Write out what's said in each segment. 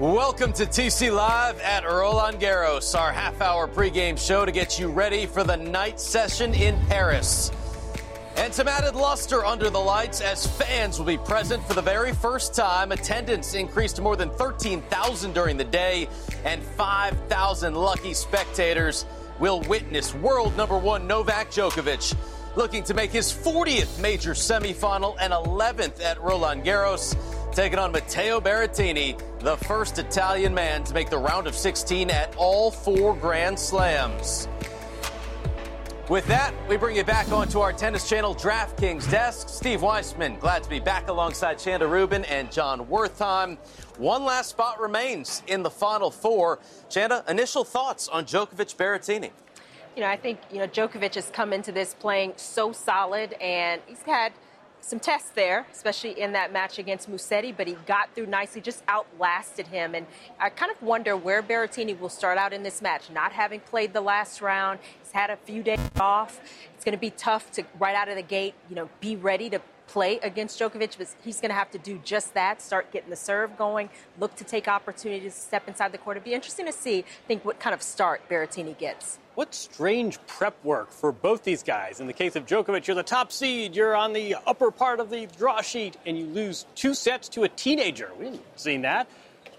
Welcome to TC Live at Roland Garros, our half hour pregame show to get you ready for the night session in Paris. And some added luster under the lights as fans will be present for the very first time. Attendance increased to more than 13,000 during the day, and 5,000 lucky spectators will witness world number one Novak Djokovic looking to make his 40th major semifinal and 11th at Roland Garros taking on Matteo Berrettini, the first Italian man to make the round of 16 at all four Grand Slams. With that, we bring you back onto our Tennis Channel DraftKings desk. Steve Weissman, glad to be back alongside Chanda Rubin and Jon Wertheim. One last spot remains in the Final Four. Chanda, initial thoughts on Djokovic Berrettini? You know, I think, you know, Djokovic has come into this playing so solid, and he's had – some tests there, especially in that match against Musetti, but he got through nicely, just outlasted him. And I kind of wonder where Berrettini will start out in this match, not having played the last round. He's had a few days off. It's going to be tough to right out of the gate, you know, be ready to play against Djokovic, but he's going to have to do just that, start getting the serve going, look to take opportunities to step inside the court. It'd be interesting to see, think, what kind of start Berrettini gets. What strange prep work for both these guys. In the case of Djokovic, you're the top seed, you're on the upper part of the draw sheet, and you lose two sets to a teenager. We haven't see that.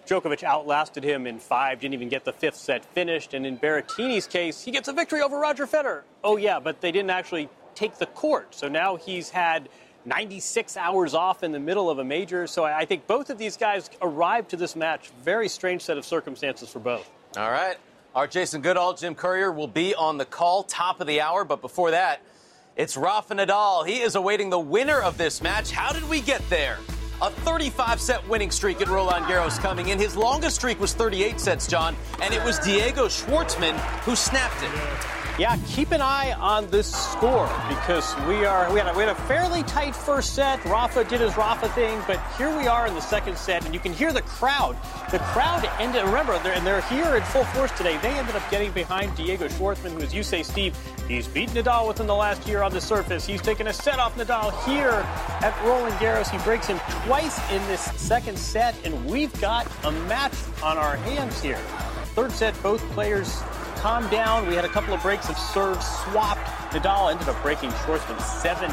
Djokovic outlasted him in five, didn't even get the fifth set finished. And in Berrettini's case, he gets a victory over Roger Federer. Oh, yeah, but they didn't actually take the court. So now he's had 96 hours off in the middle of a major. So I think both of these guys arrived to this match. Very strange set of circumstances for both. All right. Our Jason Goodall, Jim Courier will be on the call top of the hour. But before that, it's Rafa Nadal. He is awaiting the winner of this match. How did we get there? A 35 set winning streak at Roland Garros coming in. His longest streak was 38 sets, John, and it was Diego Schwartzman who snapped it. Yeah, keep an eye on this score because we are we had a, we had a fairly tight first set. Rafa did his Rafa thing, but here we are in the second set, and you can hear the crowd. The crowd ended. Remember, they're, and they're here in full force today. They ended up getting behind Diego Schwartzman, who, as you say, Steve, he's beaten Nadal within the last year on the surface. He's taken a set off Nadal here at Roland Garros. He breaks him twice in this second set, and we've got a match on our hands here. Third set, both players calmed down. We had a couple of breaks of serve swapped. Nadal ended up breaking Schwartzman seven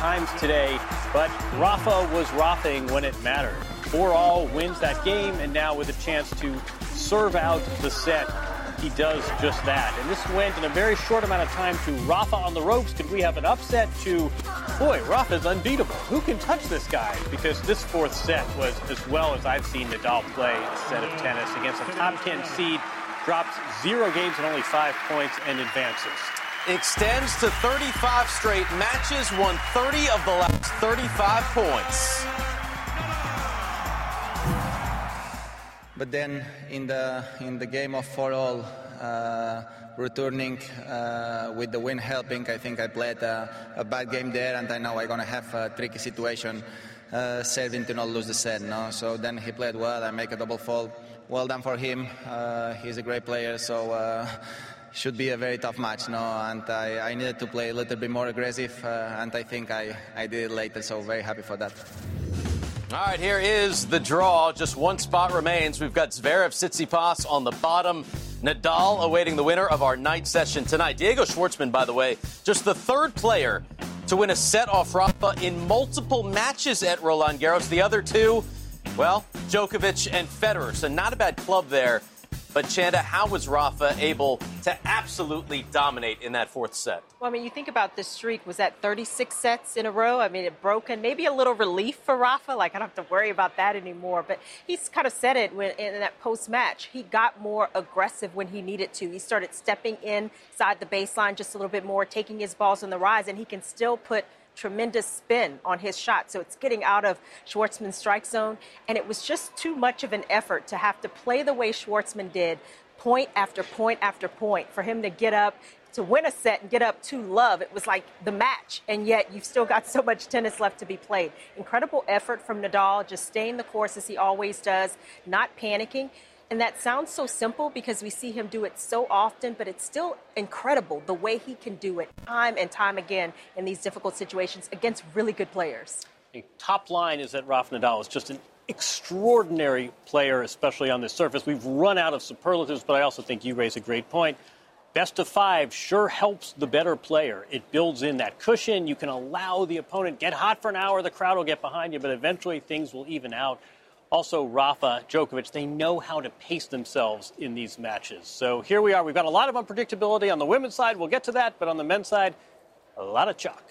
times today, but Rafa was Rafing when it mattered. Four all wins that game, and now with a chance to serve out the set, he does just that. And this went in a very short amount of time to Rafa on the ropes. Could we have an upset to, boy, Rafa's unbeatable. Who can touch this guy? Because this fourth set was as well as I've seen Nadal play a set of tennis against a top 10 seed drops zero games and only five points and advances. Extends to 35 straight matches, won 30 of the last 35 points. But then in the in the game of four all, uh, returning uh, with the win helping, I think I played a, a, bad game there, and I know I'm gonna have a tricky situation uh, serving to not lose the set. No, so then he played well. I make a double fault well done for him. Uh, he's a great player, so uh, should be a very tough match. No, and I, I needed to play a little bit more aggressive, uh, and I think I, I did it later. So very happy for that. All right, here is the draw. Just one spot remains. We've got Zverev Tsitsipas on the bottom. Nadal awaiting the winner of our night session tonight. Diego Schwartzman, by the way, just the third player to win a set off Rafa in multiple matches at Roland Garros. The other two well, Djokovic and Federer, so not a bad club there. But Chanda, how was Rafa able to absolutely dominate in that fourth set? Well, I mean, you think about this streak. Was that 36 sets in a row? I mean, it broken. Maybe a little relief for Rafa. Like, I don't have to worry about that anymore. But he's kind of said it when, in that post match. He got more aggressive when he needed to. He started stepping inside the baseline just a little bit more, taking his balls on the rise, and he can still put tremendous spin on his shot. So it's getting out of Schwartzman's strike zone. And it was just too much of an effort to have to play the way Schwartzman did, point after point after point, for him to get up, to win a set and get up to love. It was like the match, and yet you've still got so much tennis left to be played. Incredible effort from Nadal, just staying the course as he always does, not panicking. And that sounds so simple because we see him do it so often, but it's still incredible the way he can do it time and time again in these difficult situations against really good players. The top line is that Rafa Nadal is just an extraordinary player, especially on this surface. We've run out of superlatives, but I also think you raise a great point. Best of five sure helps the better player. It builds in that cushion. You can allow the opponent get hot for an hour. The crowd will get behind you, but eventually things will even out. Also, Rafa, Djokovic, they know how to pace themselves in these matches. So here we are. We've got a lot of unpredictability on the women's side. We'll get to that, but on the men's side, a lot of chalk.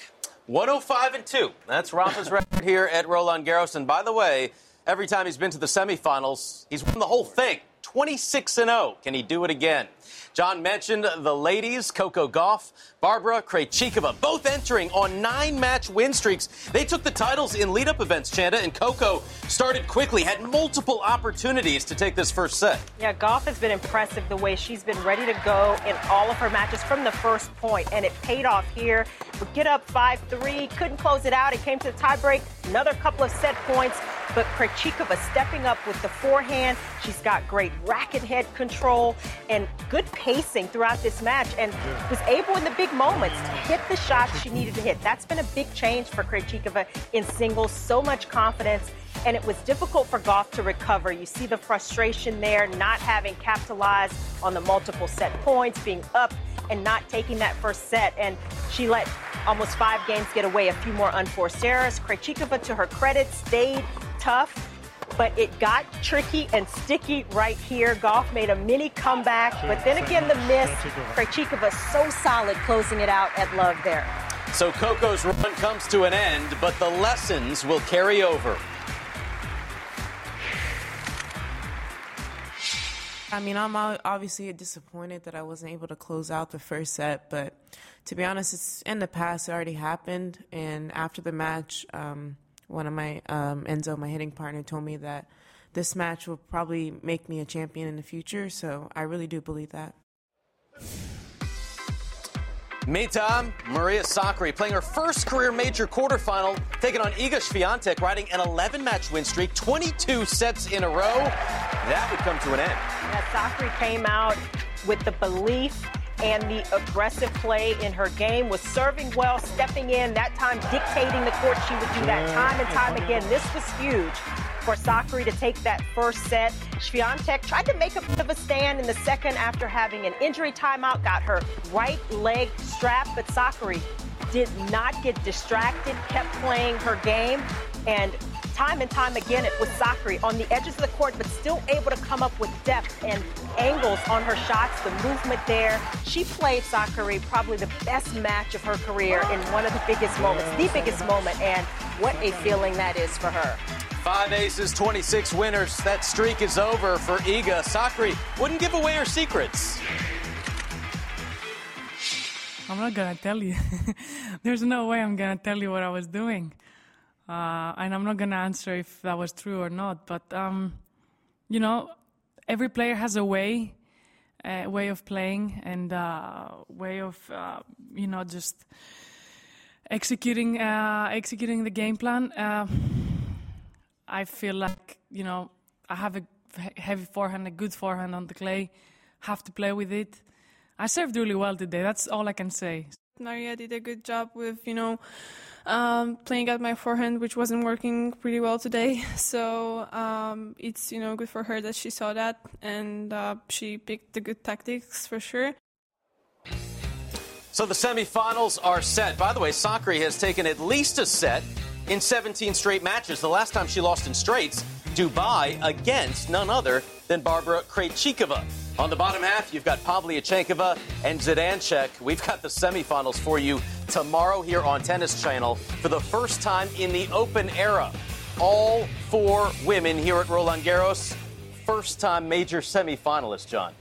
105 and 2. That's Rafa's record here at Roland Garros. And by the way, every time he's been to the semifinals, he's won the whole thing. 26 and 0. Can he do it again? John mentioned the ladies, Coco Gauff, Barbara Krejcikova, both entering on nine-match win streaks. They took the titles in lead-up events, Chanda, and Coco started quickly, had multiple opportunities to take this first set. Yeah, Gauff has been impressive the way she's been ready to go in all of her matches from the first point, and it paid off here. Would get up 5-3, couldn't close it out. It came to the tiebreak, another couple of set points, but Krejcikova stepping up with the forehand. She's got great racket head control and good pacing throughout this match and was able in the big moments to hit the shots she needed to hit. That's been a big change for Krejcikova in singles. So much confidence. And it was difficult for Gauff to recover. You see the frustration there, not having capitalized on the multiple set points, being up and not taking that first set. And she let almost five games get away, a few more unforced errors. Krejcikova, to her credit, stayed tough but it got tricky and sticky right here. Gauff made a mini comeback, but then again, the miss. Krejcikova so solid closing it out at love there. So Coco's run comes to an end, but the lessons will carry over. I mean, I'm obviously disappointed that I wasn't able to close out the first set, but to be honest, it's in the past. It already happened, and after the match, um, one of my um, Enzo, my hitting partner, told me that this match will probably make me a champion in the future. So I really do believe that. Meantime, Maria Sakkari playing her first career major quarterfinal, taking on Iga Swiatek, riding an 11-match win streak, 22 sets in a row. That would come to an end. Yeah, Sakkari came out with the belief and the aggressive play in her game was serving well, stepping in, that time dictating the court. She would do that time and time again. This was huge for Sakkari to take that first set. Swiatek tried to make a bit of a stand in the second after having an injury timeout, got her right leg strapped, but Sakkari did not get distracted, kept playing her game, and time and time again it was Sakkari on the edges of the court, but still able to come up with depth and angles on her shots, the movement there. She played Sakkari probably the best match of her career in one of the biggest moments, the biggest moment, and what a feeling that is for her. Five aces, 26 winners. That streak is over for Iga. Sakkari wouldn't give away her secrets. I'm not gonna tell you. There's no way I'm gonna tell you what I was doing. Uh, and I'm not going to answer if that was true or not. But, um, you know, every player has a way, a way of playing and a uh, way of, uh, you know, just executing, uh, executing the game plan. Uh, I feel like, you know, I have a heavy forehand, a good forehand on the clay, have to play with it. I served really well today. That's all I can say. Maria did a good job with, you know, um, playing at my forehand, which wasn't working pretty well today. So um, it's you know good for her that she saw that and uh, she picked the good tactics for sure. So the semifinals are set. By the way, Sakkari has taken at least a set in 17 straight matches. The last time she lost in straights, Dubai against none other than Barbara Krejcikova. On the bottom half, you've got Pavlyuchenkova and Zidansek. We've got the semifinals for you tomorrow here on Tennis Channel for the first time in the Open era. All four women here at Roland Garros. First time major semifinalists, John.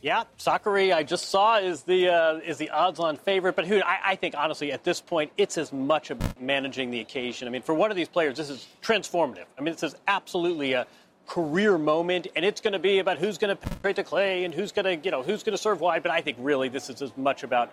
Yeah, Sakkari, I just saw is the uh, is the odds-on favorite, but who I, I, think honestly at this point it's as much about managing the occasion. I mean, for one of these players, this is transformative. I mean, this is absolutely a career moment, and it's going to be about who's going to penetrate the clay and who's going to, you know, who's going to serve wide. But I think really this is as much about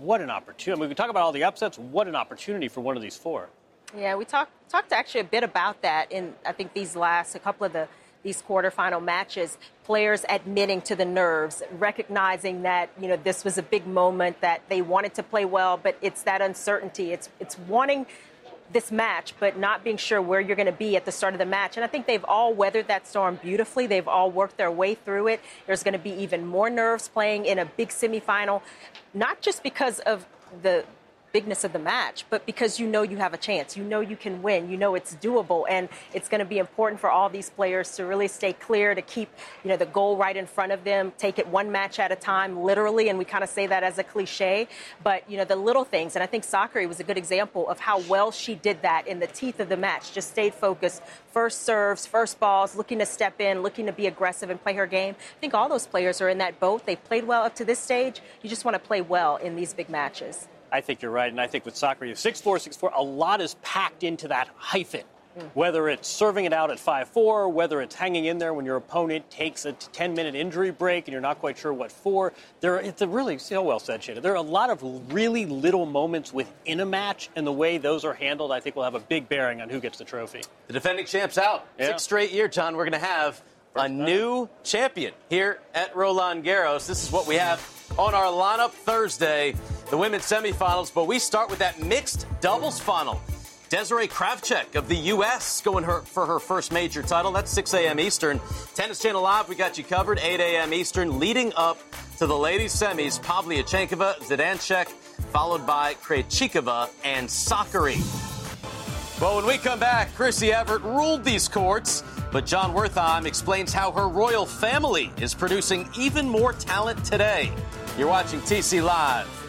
what an opportunity. I mean, we talk about all the upsets. What an opportunity for one of these four. Yeah, we talked talked actually a bit about that in I think these last a couple of the these quarterfinal matches. Players admitting to the nerves, recognizing that you know this was a big moment that they wanted to play well, but it's that uncertainty. It's it's wanting this match, but not being sure where you're going to be at the start of the match. And I think they've all weathered that storm beautifully. They've all worked their way through it. There's going to be even more nerves playing in a big semifinal, not just because of the bigness of the match, but because you know you have a chance. You know you can win. You know it's doable. And it's going to be important for all these players to really stay clear, to keep, you know, the goal right in front of them, take it one match at a time, literally. And we kind of say that as a cliche. But, you know, the little things. And I think Sakkari was a good example of how well she did that in the teeth of the match. Just stayed focused. First serves, first balls, looking to step in, looking to be aggressive and play her game. I think all those players are in that boat. They've played well up to this stage. You just want to play well in these big matches. I think you're right. And I think with Sakkari, you have 6 4, 6 4, a lot is packed into that hyphen. Mm. Whether it's serving it out at 5 4, whether it's hanging in there when your opponent takes a 10 minute injury break and you're not quite sure what for. There, it's a really, so well said, Chanda. There are a lot of really little moments within a match, and the way those are handled, I think, will have a big bearing on who gets the trophy. The defending champ's out. Yeah. Six straight year, John. We're going to have a new champion here at Roland Garros. This is what we have on our lineup Thursday, the women's semifinals. But we start with that mixed doubles final. Desirae Krawczyk of the U.S. going her, for her first major title. That's 6 a.m. Eastern. Tennis Channel Live, we got you covered. 8 a.m. Eastern, leading up to the ladies' semis. Pavlyuchenkova, Zidansek, followed by Krejcikova and Sakkari. Well, when we come back, Chrissy Evert ruled these courts. But Jon Wertheim explains how her royal family is producing even more talent today. You're watching TC Live.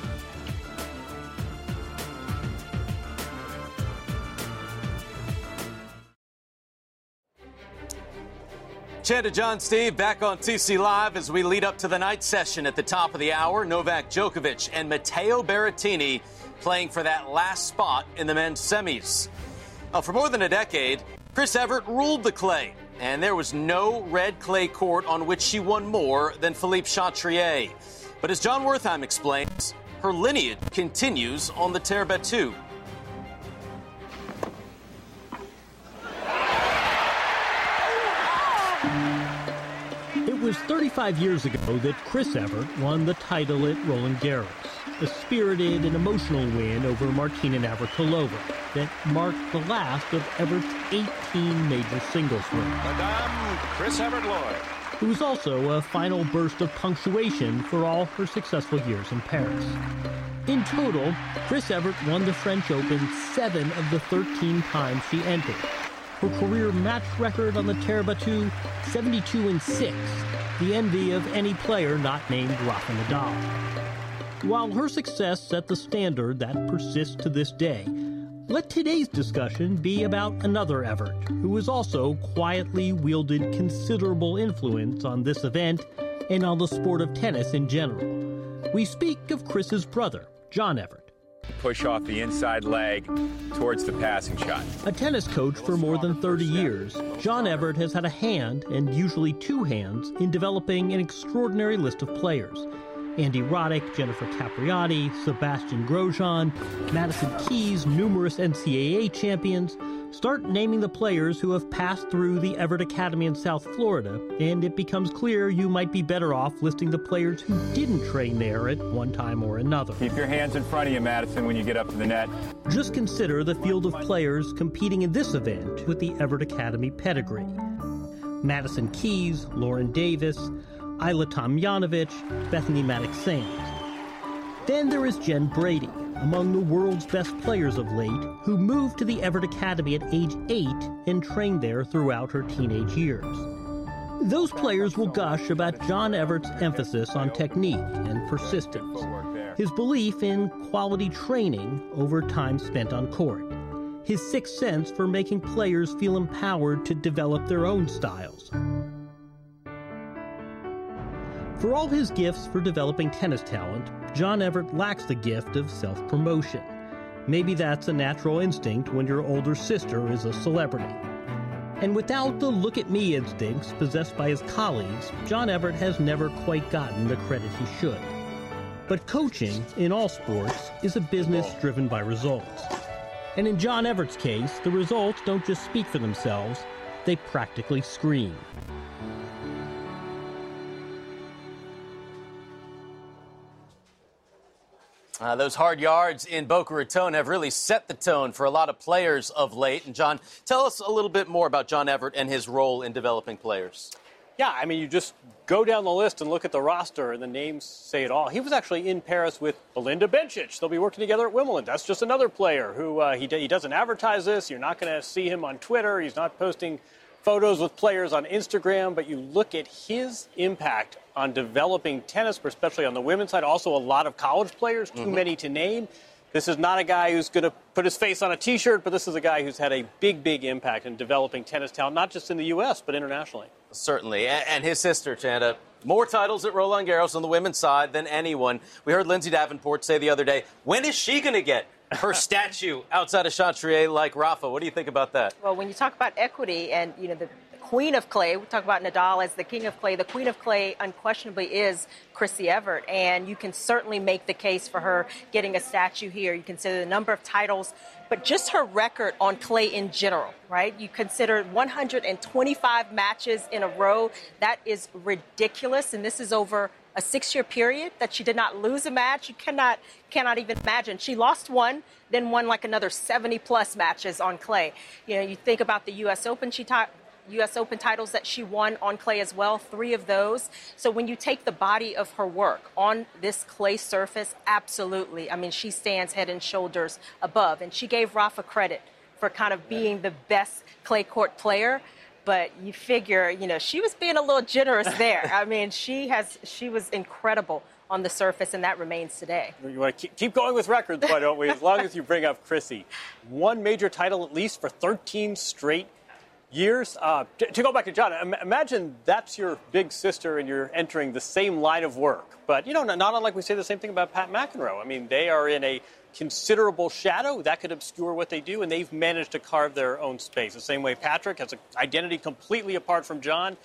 Chanda John Steve back on TC Live as we lead up to the night session at the top of the hour. Novak Djokovic and Matteo Berrettini playing for that last spot in the men's semis. Now, for more than a decade, Chris Evert ruled the clay, and there was no red clay court on which she won more than Philippe Chatrier. But as Jon Wertheim explains, her lineage continues on the terre battue. Was 35 years ago that Chris Evert won the title at Roland Garros a spirited and emotional win over Martina Navratilova that marked the last of Evert's 18 major singles wins. Madame Chris Evert Lloyd. It was also a final burst of punctuation for all her successful years in Paris. In total, Chris Evert won the French Open seven of the 13 times she entered. Her career match record on the terre battue, 72 and 6, the envy of any player not named Rafa Nadal. While her success set the standard that persists to this day, let today's discussion be about another Evert, who has also quietly wielded considerable influence on this event and on the sport of tennis in general. We speak of Chris's brother, John Evert. Push off the inside leg towards the passing shot. A tennis coach for more than 30 years, John Evert has had a hand, and usually two hands, in developing an extraordinary list of players Andy Roddick, Jennifer Capriati, Sebastien Grosjean, Madison Keys, numerous NCAA champions. Start naming the players who have passed through the Evert Academy in South Florida, and it becomes clear you might be better off listing the players who didn't train there at one time or another. Keep your hands in front of you, Madison, when you get up to the net. Just consider the field of players competing in this event with the Evert Academy pedigree. Madison Keys, Lauren Davis, Ajla Tomljanovic, Bethany Mattek-Sands. Then there is Jen Brady, among the world's best players of late, who moved to the Evert Academy at age 8 and trained there throughout her teenage years. Those players will gush about John Evert's emphasis on technique and persistence, his belief in quality training over time spent on court, his sixth sense for making players feel empowered to develop their own styles. For all his gifts for developing tennis talent, John Evert lacks the gift of self promotion. Maybe that's a natural instinct when your older sister is a celebrity. And without the look at me instincts possessed by his colleagues, John Evert has never quite gotten the credit he should. But coaching, in all sports, is a business driven by results. And in John Evert's case, the results don't just speak for themselves, they practically scream. Uh, those hard yards in Boca Raton have really set the tone for a lot of players of late. And, John, tell us a little bit more about John Evert and his role in developing players. Yeah, I mean, you just go down the list and look at the roster, and the names say it all. He was actually in Paris with Belinda Bencic. They'll be working together at Wimbledon. That's just another player who uh, he, he doesn't advertise this. You're not going to see him on Twitter. He's not posting photos with players on Instagram, but you look at his impact on developing tennis, especially on the women's side. Also, a lot of college players, too mm-hmm. many to name. This is not a guy who's going to put his face on a T-shirt, but this is a guy who's had a big, big impact in developing tennis talent, not just in the U.S. but internationally. Certainly, and his sister Chanda, more titles at Roland Garros on the women's side than anyone. We heard Lindsay Davenport say the other day, "When is she going to get her statue outside of Chatrier like Rafa?" What do you think about that? Well, when you talk about equity and you know the queen of clay. We talk about Nadal as the king of clay. The queen of clay unquestionably is Chrissy Evert, and you can certainly make the case for her getting a statue here. You consider the number of titles, but just her record on clay in general, right? You consider 125 matches in a row. That is ridiculous, and this is over a six-year period that she did not lose a match. You cannot cannot even imagine. She lost one, then won like another 70 plus matches on clay. You know, you think about the U.S. Open. She taught U.S. Open titles that she won on clay as well, three of those. So when you take the body of her work on this clay surface, absolutely. I mean, she stands head and shoulders above. And she gave Rafa credit for kind of being the best clay court player. But you figure, you know, she was being a little generous there. I mean, she has, she was incredible on the surface, and that remains today. You want to keep going with records, why don't we? As long as you bring up Chrissy. One major title at least for 13 straight years. Uh, to, to, go back to John, imagine that's your big sister and you're entering the same line of work. But, you know, not unlike we say the same thing about Pat McEnroe. I mean, they are in a considerable shadow that could obscure what they do, and they've managed to carve their own space. The same way Patrick has an identity completely apart from John.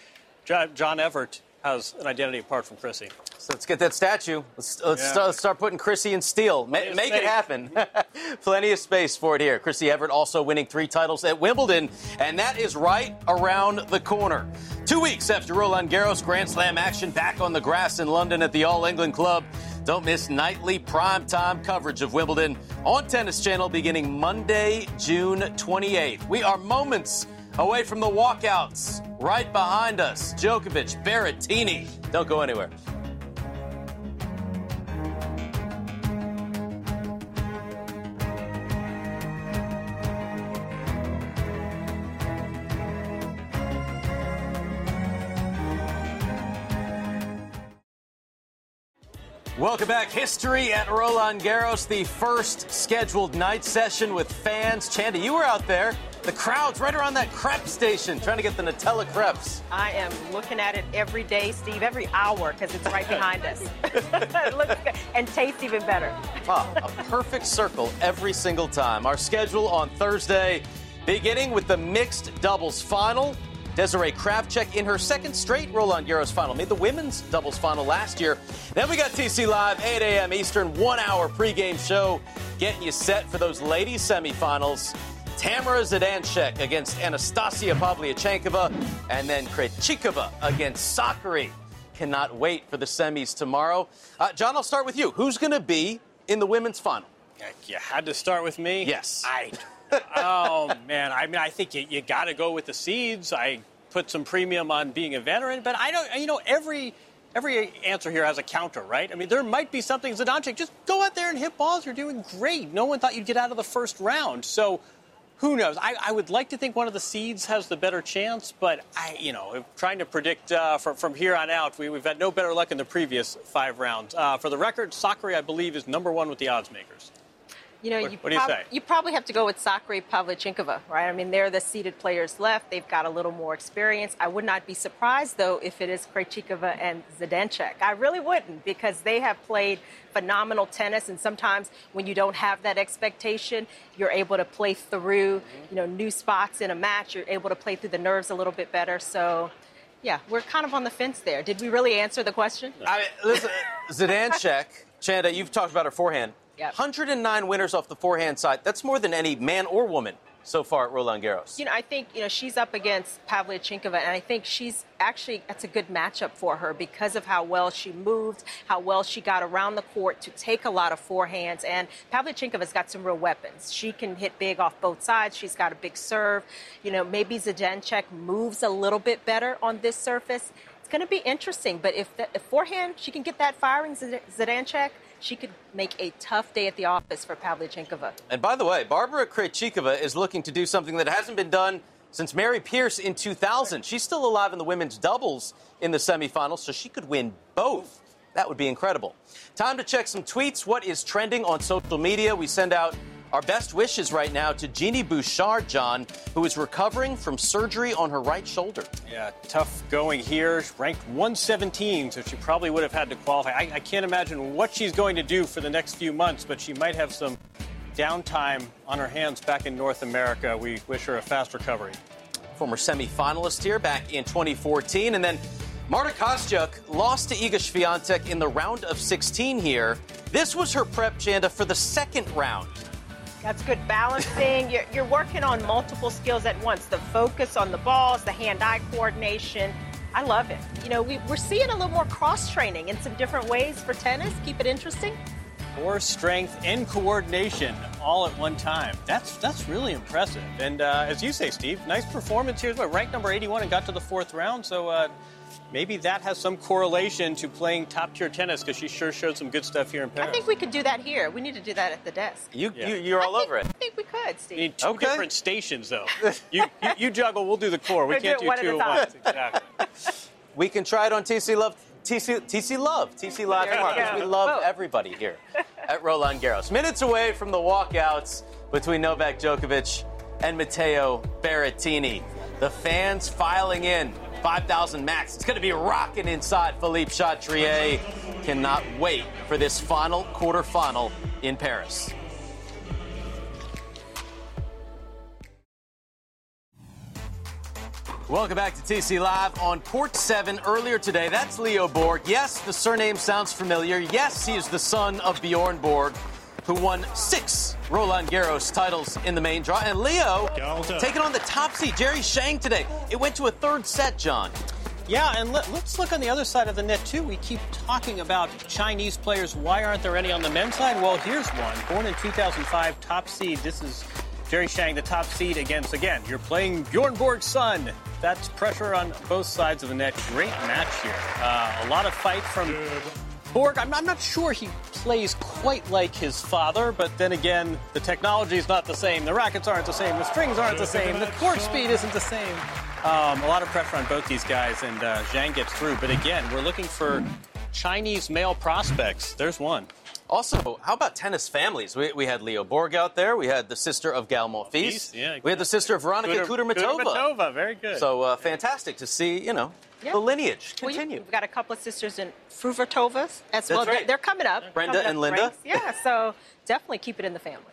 John Evert has an identity apart from Chrissy. So let's get that statue. Let's, let's, yeah. start, let's start, putting Chrissy in steel. Ma- make it happen. Plenty of space for it here. Chrissy Evert also winning three titles at Wimbledon, and that is right around the corner. Two weeks after Roland Garros Grand Slam action back on the grass in London at the All England Club. Don't miss nightly primetime coverage of Wimbledon on Tennis Channel beginning Monday, June 28th. We are moments away from the walkouts. Right behind us, Djokovic, Berrettini. Don't go anywhere. Welcome back. History at Roland Garros, the first scheduled night session with fans. Chanda, you were out there. The crowd's right around that crepe station trying to get the Nutella crepes. I am looking at it every day, Steve, every hour, because it's right behind us. it looks good and tastes even better. wow, a perfect circle every single time. Our schedule on Thursday, beginning with the mixed doubles final. Desirae Krawczyk in her second straight Roland Garros final. Made the women's doubles final last year. Then we got TC Live, 8 a.m. Eastern, one hour pregame show, getting you set for those ladies semifinals. Tamara Zidansek against Anastasia Pavlyuchenkova, and then Krejcikova against Sakkari. Cannot wait for the semis tomorrow. Uh, John, I'll start with you. Who's going to be in the women's final? You had to start with me? Yes. I oh man, I mean, I think you, you got to go with the seeds. I put some premium on being a veteran, but I don't. You know, every every answer here has a counter, right? I mean, there might be something. Zidansek, just go out there and hit balls. You're doing great. No one thought you'd get out of the first round. So who knows? I, I, would like to think one of the seeds has the better chance, but I, you know, trying to predict uh, from, from here on out, we, have had no better luck in the previous five rounds. Uh, for the record, Sakkari, I believe, is number one with the odds makers. You know, what, you, what do you, say? you probably have to go with Sakkari Pavlyuchenkova, right? I mean, they're the seeded players left. They've got a little more experience. I would not be surprised, though, if it is Krejcikova and Zidansek. I really wouldn't because they have played phenomenal tennis, and sometimes when you don't have that expectation, you're able to play through, you know, new spots in a match. You're able to play through the nerves a little bit better. So, yeah, we're kind of on the fence there. Did we really answer the question? I mean, listen, Zidansek, Chanda, you've talked about her forehand. Yep. 109 winners off the forehand side. That's more than any man or woman so far at Roland Garros. You know, I think you know she's up against Pavlyuchenkova, and I think she's actually that's a good matchup for her because of how well she moved, how well she got around the court to take a lot of forehands. And Pavlyuchenkova's got some real weapons. She can hit big off both sides. She's got a big serve. You know, maybe Zidansek moves a little bit better on this surface. It's going to be interesting. But if, the, if forehand she can get that firing, Zidansek she could make a tough day at the office for Pavlyuchenkova. And by the way, Barbara Krejcikova is looking to do something that hasn't been done since Mary Pierce in 2000. She's still alive in the women's doubles in the semifinals, so she could win both. That would be incredible. Time to check some tweets. What is trending on social media? We send out our best wishes right now to Genie Bouchard, John, who is recovering from surgery on her right shoulder. Yeah, tough going here. Ranked 117, so she probably would have had to qualify. I, I can't imagine what she's going to do for the next few months, but she might have some downtime on her hands back in North America. We wish her a fast recovery. Former semifinalist here back in 2014, and then Marta Kostyuk lost to Iga Swiatek in the round of 16 here. This was her prep, Chanda, for the second round. That's good balancing. you're, you're working on multiple skills at once the focus on the balls, the hand eye coordination. I love it. You know, we, we're seeing a little more cross training in some different ways for tennis. Keep it interesting. Core strength and coordination all at one time. That's that's really impressive. And uh, as you say, Steve, nice performance here. Ranked number 81 and got to the fourth round. So uh, maybe that has some correlation to playing top tier tennis because she sure showed some good stuff here in Paris. I think we could do that here. We need to do that at the desk. You, yeah. you are all think, over it. I think we could, Steve. We need two okay. different stations, though. you, you, you, juggle, we'll do the core. We we'll can't do, do two at once. Exactly. we can try it on TC Love. TC, TC Love, TC Live tomorrow because we love everybody here at Roland Garros. Minutes away from the walkouts between Novak Djokovic and Matteo Berrettini. The fans filing in 5,000 max. It's going to be rocking inside Philippe Chatrier. Cannot wait for this final quarterfinal in Paris. Welcome back to TC Live on Court 7 earlier today. That's Leo Borg. Yes, the surname sounds familiar. Yes, he is the son of Bjorn Borg, who won six Roland Garros titles in the main draw. And Leo taking on the top seed, Jerry Shang, today. It went to a third set, John. Yeah, and let, us look on the other side of the net, too. We keep talking about Chinese players. Why aren't there any on the men's side? Well, here's one. Born in 2005, top seed. This is Jerry Shang, the top seed against, again, you're playing Bjorn Borg's son. That's pressure on both sides of the net. Great match here. Uh, a lot of fight from Borg, I'm, I'm, not sure he plays quite like his father, but then again, the technology is not the same. The rackets aren't the same. The strings aren't the same. The court speed isn't the same. Um, a lot of pressure on both these guys, and uh, Shang gets through. But again, we're looking for Chinese male prospects. There's one. Also, how about tennis families? We, we had Leo Borg out there. We had the sister of Gael Monfils. Yeah, we had the sister of Veronika Kudermetova. Kudermetova, very good. So uh, fantastic to see, you know, the lineage continue. Well, we've got a couple of sisters in Fruhvirtovas as That's well. Right. They're coming up. Brenda coming and up Linda. Ranks. Yeah, so definitely keep it in the family.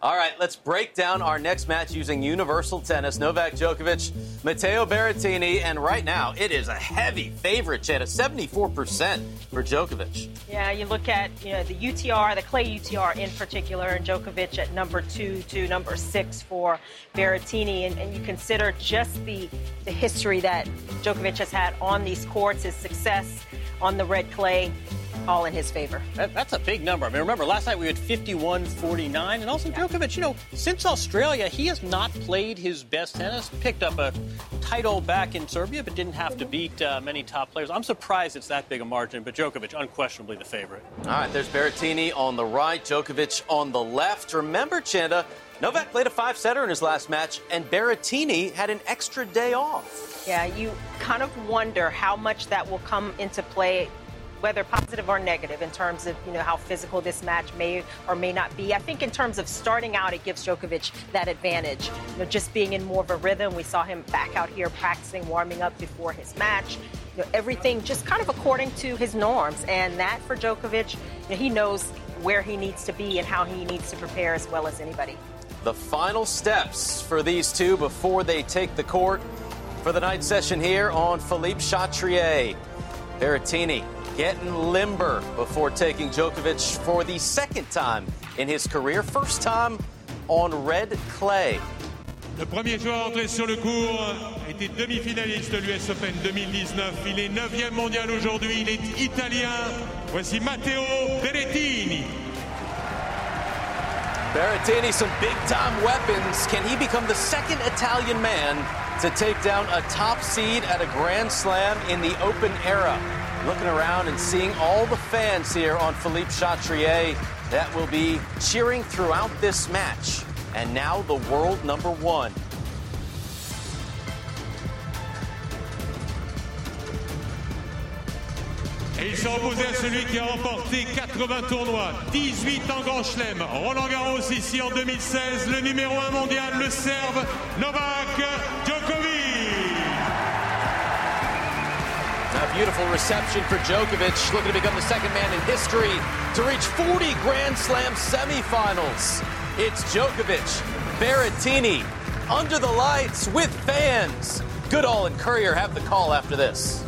All right, let's break down our next match using universal tennis. Novak Djokovic, Matteo Berrettini, and right now it is a heavy favorite, Chad, 74% for Djokovic. Yeah, you look at you know the UTR, the clay UTR in particular, and Djokovic at number two to number six for Berrettini, and, and you consider just the the history that Djokovic has had on these courts, his success on the red clay all in his favor. That, that's a big number. I mean, remember, last night we had 51 49. And also, yeah. Djokovic, you know, since Australia, he has not played his best tennis. Picked up a title back in Serbia, but didn't have to beat uh, many top players. I'm surprised it's that big a margin, but Djokovic unquestionably the favorite. All right, there's Berrettini on the right, Djokovic on the left. Remember, Chanda, Novak played a five setter in his last match, and Berrettini had an extra day off. Yeah, you kind of wonder how much that will come into play whether positive or negative in terms of you know how physical this match may or may not be. I think in terms of starting out, it gives Djokovic that advantage. You know, just being in more of a rhythm. We saw him back out here practicing, warming up before his match. You know, everything just kind of according to his norms, and that for Djokovic, you know, he knows where he needs to be and how he needs to prepare as well as anybody. The final steps for these two before they take the court for the night session here on Philippe Chatrier. Berrettini getting limber before taking Djokovic for the second time in his career, first time on red clay. Le premier joueur entré sur le court était demi-finaliste de l'US Open 2019. Il est 9e mondial aujourd'hui. Il est italien. Voici Matteo Berrettini. Berrettini, some big time weapons. Can he become the second Italian man to take down a top seed at a Grand Slam in the Open era? looking around and seeing all the fans here on Philippe Chatrier that will be cheering throughout this match. And now the world number one. Opposé à celui qui a remporté 80 tournois, 18 en Grand Chelem, Roland Garros ici en 2016, le numéro 1 mondial, le Serbe Novak Djokovic. A beautiful reception for Djokovic, looking to become the second man in history to reach 40 Grand Slam semifinals. It's Djokovic, Berrettini, under the lights with fans. Goodall and Courier have the call after this.